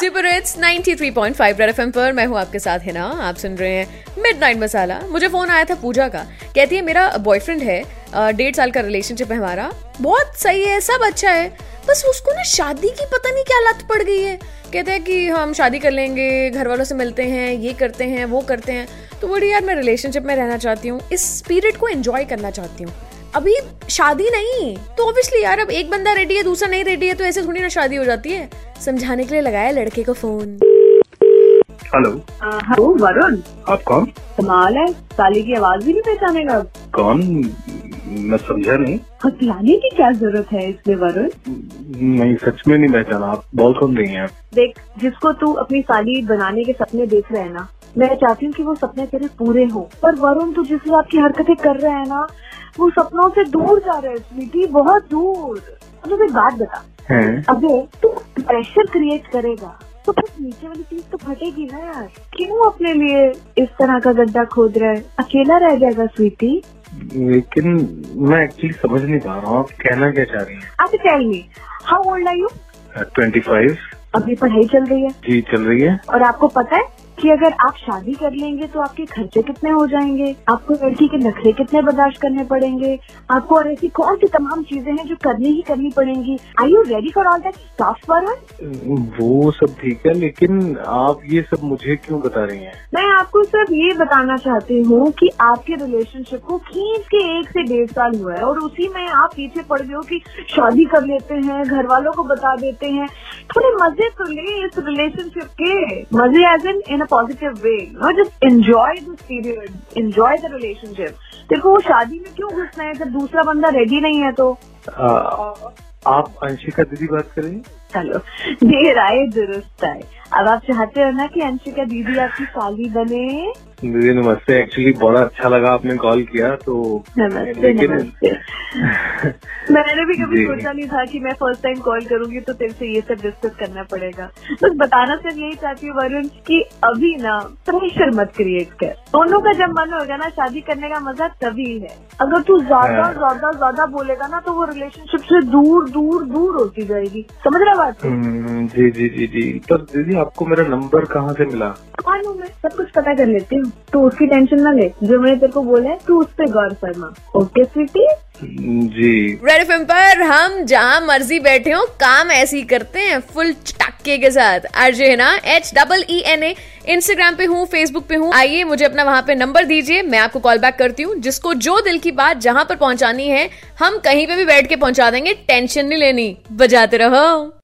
Super hits 93.5 red FM पर मैं हूँ आपके साथ हिना। आप सुन रहे हैं मिडनाइट मसाला मुझे फ़ोन आया था पूजा का। कहती है, मेरा बॉयफ्रेंड है डेढ़ साल का रिलेशनशिप है हमारा। बहुत सही है, सब अच्छा है। बस उसको ना शादी की पता नहीं क्या लत पड़ गई है। कहते हैं कि हम शादी कर लेंगे घर वालों से मिलते हैं ये करते हैं वो करते हैं। तो बोली यार मैं रिलेशनशिप में रहना चाहती हूँ इस पीरियड को एंजॉय करना चाहती हूँ। अभी शादी नहीं तो ऑब्वियसली यार अब एक बंदा रेडी है दूसरा नहीं रेडी है तो ऐसे थोड़ी ना शादी हो जाती है। समझाने के लिए लगाया लड़के को फ़ोन हेलो हेलो वरुण। आप कौन? कमाल है साली की आवाज़ भी नहीं पहचानेगा। कौन? मैं समझा नहीं। हथियाने की क्या ज़रूरत है इसमें वरुण? नहीं सच में नहीं पहचाना। आप बहुत कौन रही हैं। देख जिसको तू अपनी साली बनाने के सपने देख रहे है ना मैं चाहती हूँ कि वो सपने तेरे पूरे हो। पर वरुण तू जिस हिसाब की हरकतें कर रहे है ना वो सपनों से दूर जा रहे है स्वीटी बहुत दूर। अब एक बात बता। हैं? अगर तू प्रेशर क्रिएट करेगा तो फिर नीचे वाली चीज़ तो फटेगी ना यार। क्यों अपने लिए इस तरह का गड्ढा खोद रहा है? अकेला रह जाएगा स्वीटी। लेकिन मैं एक्चुअली समझ नहीं पा रहा हूँ आप कहना क्या चाह रही हैं? आप चाहिए how old are you twenty five अभी पढ़ाई चल रही है। जी चल रही है। और आपको पता है कि अगर आप शादी कर लेंगे तो आपके खर्चे कितने हो जाएँगे? आपको लड़की के नखरे कितने बर्दाश्त करने पड़ेंगे? आपको और ऐसी कौन सी तमाम चीज़ें हैं जो करनी ही करनी पड़ेंगी? Are you ready for all that stuff Varun वो सब ठीक है लेकिन आप ये सब मुझे क्यों बता रही हैं? मैं आपको सिर्फ़ ये बताना चाहती हूँ कि आपके रिलेशनशिप को खींच के एक से डेढ़ साल हुआ है और उसी में आप पीछे पड़ गए हो कि शादी कर लेते हैं घर वालों को बता देते हैं। थोड़े मज़े तो ले इस रिलेशनशिप के। मज़े as in in a positive way no just enjoy this period enjoy the relationship देखो, वो शादी में क्यों घुसना है? जब दूसरा बंदा रेडी नहीं है तो। आप अंशिका दीदी बात करें चलो। देर आए दुरुस्त आए अब आप चाहते हो ना कि अंशिका दीदी आपकी साली बने? दीदी नमस्ते। एक्चुअली बड़ा अच्छा लगा आपने कॉल किया तो नमस्ते लेकिन नमस्ते। मैंने भी कभी सोचा नहीं था कि मैं फ़र्स्ट टाइम कॉल करूँगी तो तेरे से ये सब डिस्कस करना पड़ेगा। बस बताना सिर्फ़ यही चाहती हूँ वरुण कि अभी ना प्रेशर मत क्रिएट कर। दोनों का जब मन होगा ना शादी करने का मज़ा तभी है। अगर तू ज़्यादा हाँ। ज़्यादा ज़्यादा बोलेगा ना तो वो रिलेशनशिप से दूर दूर दूर होती जाएगी। समझ रहा बात को? हम्म, जी जी जी जी। पर दीदी आपको मेरा नंबर कहाँ से मिला? मालूम है सब कुछ पता कर लेती हूँ। तू उसकी टेंशन ना ले। जो मैंने तेरे को बोला है तू उस पर गौर फरमा। Okay sweetie? जी। रेड एफएम पर हम जहाँ मर्ज़ी बैठे हो काम ऐसे ही करते हैं फुल चटाके के साथ। आरजे है ना? H double E N A Instagram पे हूँ फेसबुक पे हूँ। आइए मुझे अपना वहाँ पे नंबर दीजिए। मैं आपको कॉल बैक करती हूँ। जिसको जो दिल की बात जहाँ पर पहुँचानी है हम कहीं पे भी बैठ के पहुँचा देंगे। टेंशन नहीं लेनी। बजाते रहो।